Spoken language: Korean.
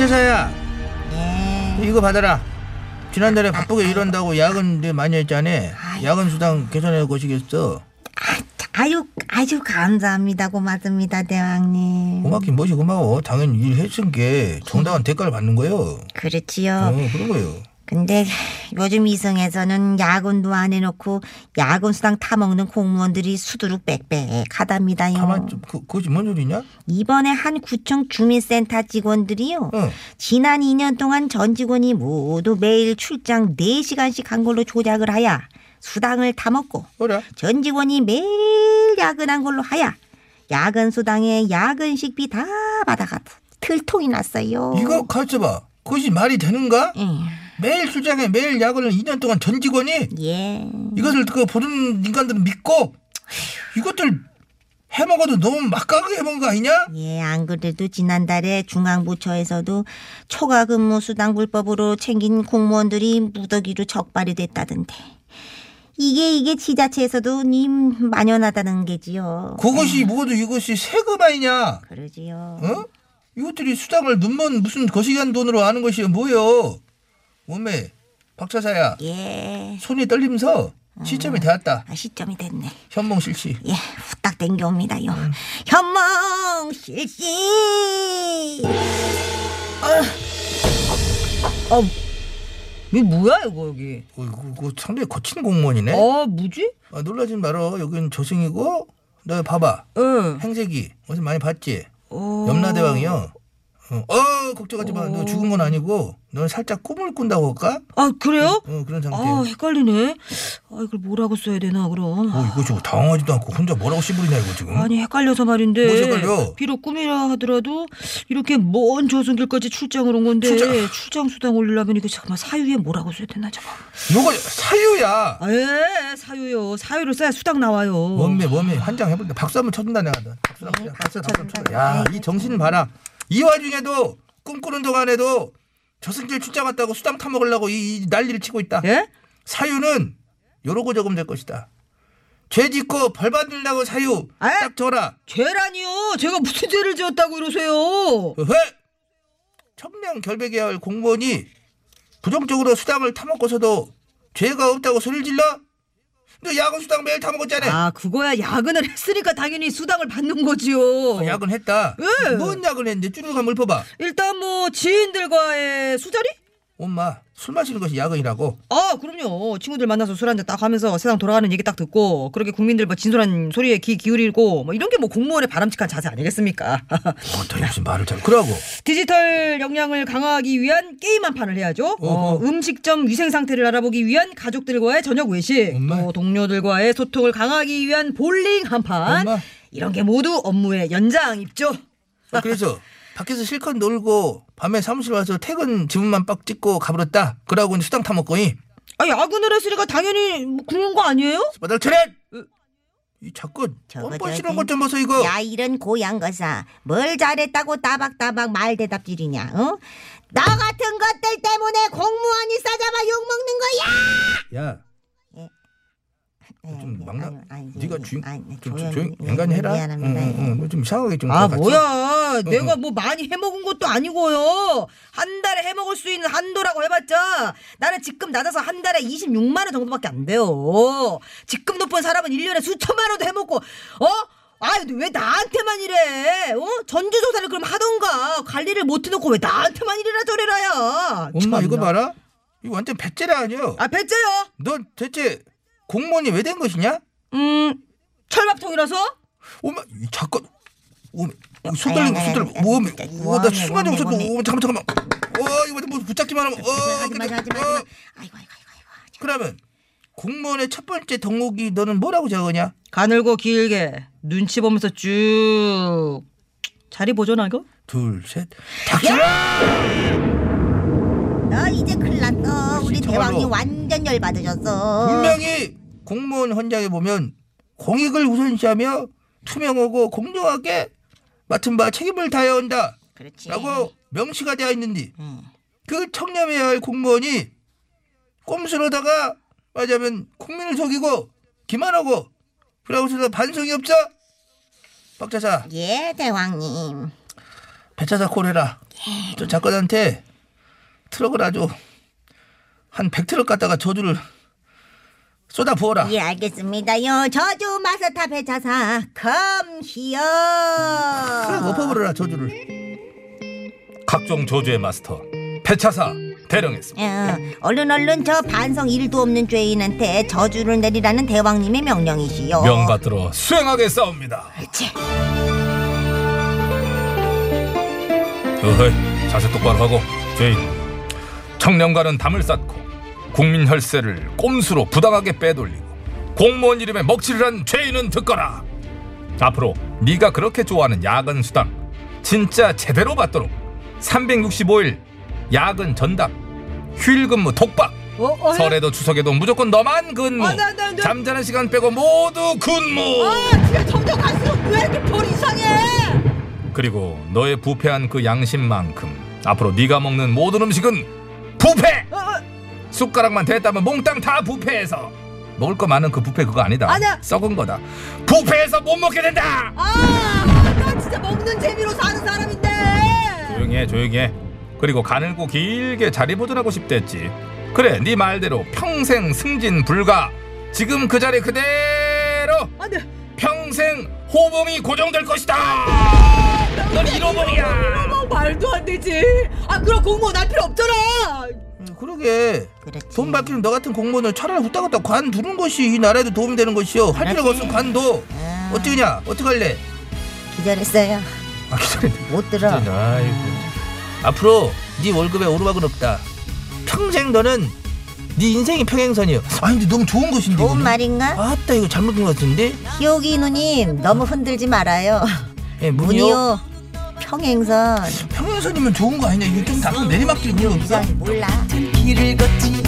태사야. 이거 받아라. 지난달에 바쁘게 일한다고 야근 내 많이 했잖아. 야근 수당 개선해 보시겠어? 아유 아주 감사합니다 고맙습니다 대왕님. 고맙긴 뭐지 고마워. 당연히 일했으니까 정당한 대가를 받는 거요. 그렇지요. 어 그런 거요 근데 요즘 이성에서는 야근도 안 해놓고 야근 수당 타먹는 공무원들이 수두룩 빽빽하답니다요 가만 좀 그, 그것이 뭔 소리냐 이번에 한 구청 주민센터 직원들이요 어. 지난 2년 동안 전 직원이 모두 매일 출장 4시간씩 한 걸로 조작을 하야 수당을 타먹고 그래 전 직원이 매일 야근한 걸로 하야 야근 수당에 야근 식비 다 받아가 틀통이 났어요. 이거 가르쳐봐 그것이 말이 되는가 예. 매일 출장에 매일 야근을 2년 동안 전 직원이 예. 이것을 그 보는 인간들은 믿고 이것들 해먹어도 너무 막강하게 해먹은 거 아니냐 예, 안 그래도 지난달에 중앙부처에서도 초과 근무 수당 불법으로 챙긴 공무원들이 무더기로 적발이 됐다던데. 이게 이게 지자체에서도 님 만연하다는 게지요. 그것이 모두 이것이 세금 아니냐 그러지요. 어? 이것들이 수당을 눈먼 무슨 거시기한 돈으로 아는 것이 뭐요? 몸매 박차사야 예. 손이 떨리면서 시점이 되었다. 아, 시점이 됐네. 현몽 실시. 예, 후딱 땡겨옵니다요. 현몽 실시. 어, 이게 뭐야 이거 여기? 어, 이거, 이거 상당히 거친 공무원이네. 어, 뭐지? 아, 놀라지 말어. 여긴 조승이고 너 봐봐. 응. 행색이 어디서 많이 봤지? 어. 염라대왕이요. 어, 어, 걱정하지 마. 너 죽은 건 아니고 넌 살짝 꿈을 꾼다고 할까? 아 그래요? 어, 그런 상태. 아 헷갈리네. 아 이걸 뭐라고 써야 되나 그럼? 어, 이거 지금 당황하지도 않고 혼자 뭐라고 씨부리냐 이거 지금. 아니 헷갈려서 말인데. 뭐 헷갈려? 비록 꿈이라 하더라도 이렇게 먼 조선길까지 출장을 온 건데 출장. 출장, 수당 올리려면 이거 잠깐만 사유에 뭐라고 써야 되나 잠깐. 요거 사유야. 아, 예, 사유요. 사유를 써야 수당 나와요. 원매 원매 한장 해볼게. 박수 한번 쳐준다 내가. 박수 한번 쳐. 박수 박수 한번 쳐. 야, 이 정신 봐라. 이 와중에도 꿈꾸는 동안에도 저승길 출장 갔다고 수당 타먹으려고 이, 이 난리를 치고 있다. 예? 사유는 요러고 저금 될 것이다. 죄 짓고 벌 받으려고 사유 에? 딱 줘라. 죄라니요. 제가 무슨 죄를 지었다고 이러세요? 왜? 청량 결백해야 할 공무원이 부정적으로 수당을 타먹고서도 죄가 없다고 소리를 질러? 너 야근 수당 매일 타먹었잖아. 아, 그거야 야근을 했으니까 당연히 수당을 받는 거지요. 어, 야근했다. 예. 뭔 야근했는데 줄을 한번 읊어봐. 일단 뭐 지인들과의 술자리? 엄마 술 마시는 것이 야근이라고. 아, 그럼요. 친구들 만나서 술 한잔 딱 하면서 세상 돌아가는 얘기 딱 듣고 그렇게 국민들 뭐 진솔한 소리에 귀 기울이고 뭐 이런 게 뭐 공무원의 바람직한 자세 아니겠습니까? 어떻게 무슨 말을 잘. 그러고 디지털 역량을 강화하기 위한 게임 한 판을 해야죠. 어, 어허. 음식점 위생 상태를 알아보기 위한 가족들과의 저녁 외식, 엄마. 또 동료들과의 소통을 강화하기 위한 볼링 한 판. 엄마. 이런 게 모두 업무의 연장 입죠. 어, 그래서 밖에서 실컷 놀고 밤에 사무실 와서 퇴근 지문만 빡 찍고 가버렸다. 그러고 이제 수당 타먹고이. 아 야근을 했으니까 당연히 뭐 그런 거 아니에요? 바닥 차렷! 이 자꾸 저거 뻔뻔시는 저기- 것좀 보소 이거. 야 이런 고양 거사 뭘 잘했다고 따박따박 말 대답질이냐 어? 나 같은 것들 때문에 공무원이 싸잡아 욕먹는 거야 야, 좀 막나? 아유, 네가 아유, 주인 좀 조용 예, 인간 해라. 미안합니다 응, 예. 응, 응. 좀 이상하게 좀. 아. 뭐야 응, 내가 응. 뭐 많이 해먹은 것도 아니고요 한 달에 해먹을 수 있는 한도라고 해봤자 나는 직급 낮아서 한 달에 26만 원 정도밖에 안 돼요 직급 높은 사람은 1년에 수천만 원도 해먹고 어? 아왜 나한테만 이래 어? 전주조사를 그럼 하던가 관리를 못 해놓고 왜 나한테만 이래라 저래라야 엄마 이거 참나. 봐라. 이거 완전 배째라 아니여. 아 배째요 너 대체 공무원이 왜 된 것이냐? 음 철밥통이라서 이 잠깐. 오메 손 아니, 떨리고 아니, 손 아니, 떨리고 오메 아니, 아니, 오나 뭐하네, 순간 좀 뭐하네, 웃었어. 오 잠깐 잠깐만. 어 이거 뭐 붙잡기만 하면 어 하지 마 하지 마 어. 하지 마 아이고 아이고 아이고 아이고 그러면 공무원의 첫 번째 덕목이 너는 뭐라고 적으냐? 가늘고 길게 눈치 보면서 쭉 자리 보존하 거? 둘, 셋. 닥쳐라! 너 이제 큰일 났어 우리 정말로. 대왕이 완전 열받으셨어 분명히 공무원 현장에 보면 공익을 우선시하며 투명하고 공정하게 맡은 바 책임을 다해야 한다. 그렇지 라고 명시가 되어 있는데 응. 그 청렴해야 할 공무원이 꼼수로다가 말하자면 국민을 속이고 기만하고 그러고서 반성이 없어? 박자사 예 대왕님 배차사 콜해라 저 작가한테 트럭을 아주 한 100트럭 갖다가 저주를 쏟아 부어라 예 알겠습니다요 저주 마스터 배차사 컴히어 그래 엎어버려라 저주를 각종 조주의 마스터 배차사 대령했습니다. 어, 얼른 얼른 저 반성 일도 없는 죄인한테 저주를 내리라는 대왕님의 명령이시여. 명받들어 수행하겠사옵니다. 그렇지. 어허이 자세 똑바로 하고 죄인 청렴가는 담을 쌓고 국민 혈세를 꼼수로 부당하게 빼돌리고 공무원 이름에 먹칠을 한 죄인은 듣거라 앞으로 네가 그렇게 좋아하는 야근 수당 진짜 제대로 받도록 365일 야근 전담 휴일 근무 독박 어, 어, 설에도 추석에도 무조건 너만 근무 아, 나, 나, 나. 잠자는 시간 빼고 모두 근무 아, 진짜 점점 갈수록 왜 이렇게 별 이상해? 그리고 너의 부패한 그 양심만큼 앞으로 네가 먹는 모든 음식은 부패! 어, 어, 숟가락만 대다면 몽땅 다 부패해서. 먹을 거 많은 그 부패 그거 아니다. 아니야. 썩은 거다. 부패해서 못 먹게 된다! 아, 나 진짜 먹는 재미로 사는 사람인데. 조용히 해 조용히 해. 그리고 가늘고 길게 자리 보존하고 싶댔지. 그래 네 말대로 평생 승진 불가. 지금 그 자리 그대로 안 돼. 평생 호봉이 고정될 것이다! 넌 잃어버리야 어, 말도 안 되지. 아, 그럼 공무원 할 필요 없잖아. 음, 그러게 그렇지. 돈 받기는 너 같은 공무원을 차라리 후딱 후딱 관 두는 것이 이 나라에도 도움이 되는 것이요 할 필요가 그렇지. 없으면 관둬 아, 어떻게냐 어떡할래 기절했어요. 아 기다려 못 들어. 아이고 앞으로 네 월급에 오르막은 없다 평생 너는 네 인생이 평행선이요 아니 근데 너무 좋은 것인데 좋은 이거는. 말인가? 아따 이거 잘못 든것 같은데 희옥이 누님 너무 흔들지 말아요. 예, 문이요 문이요. 평행선. 평행선이면 좋은 거 아니냐 이게 좀 나쁜 내리막길 없어? 이상 몰라. 길을 걷지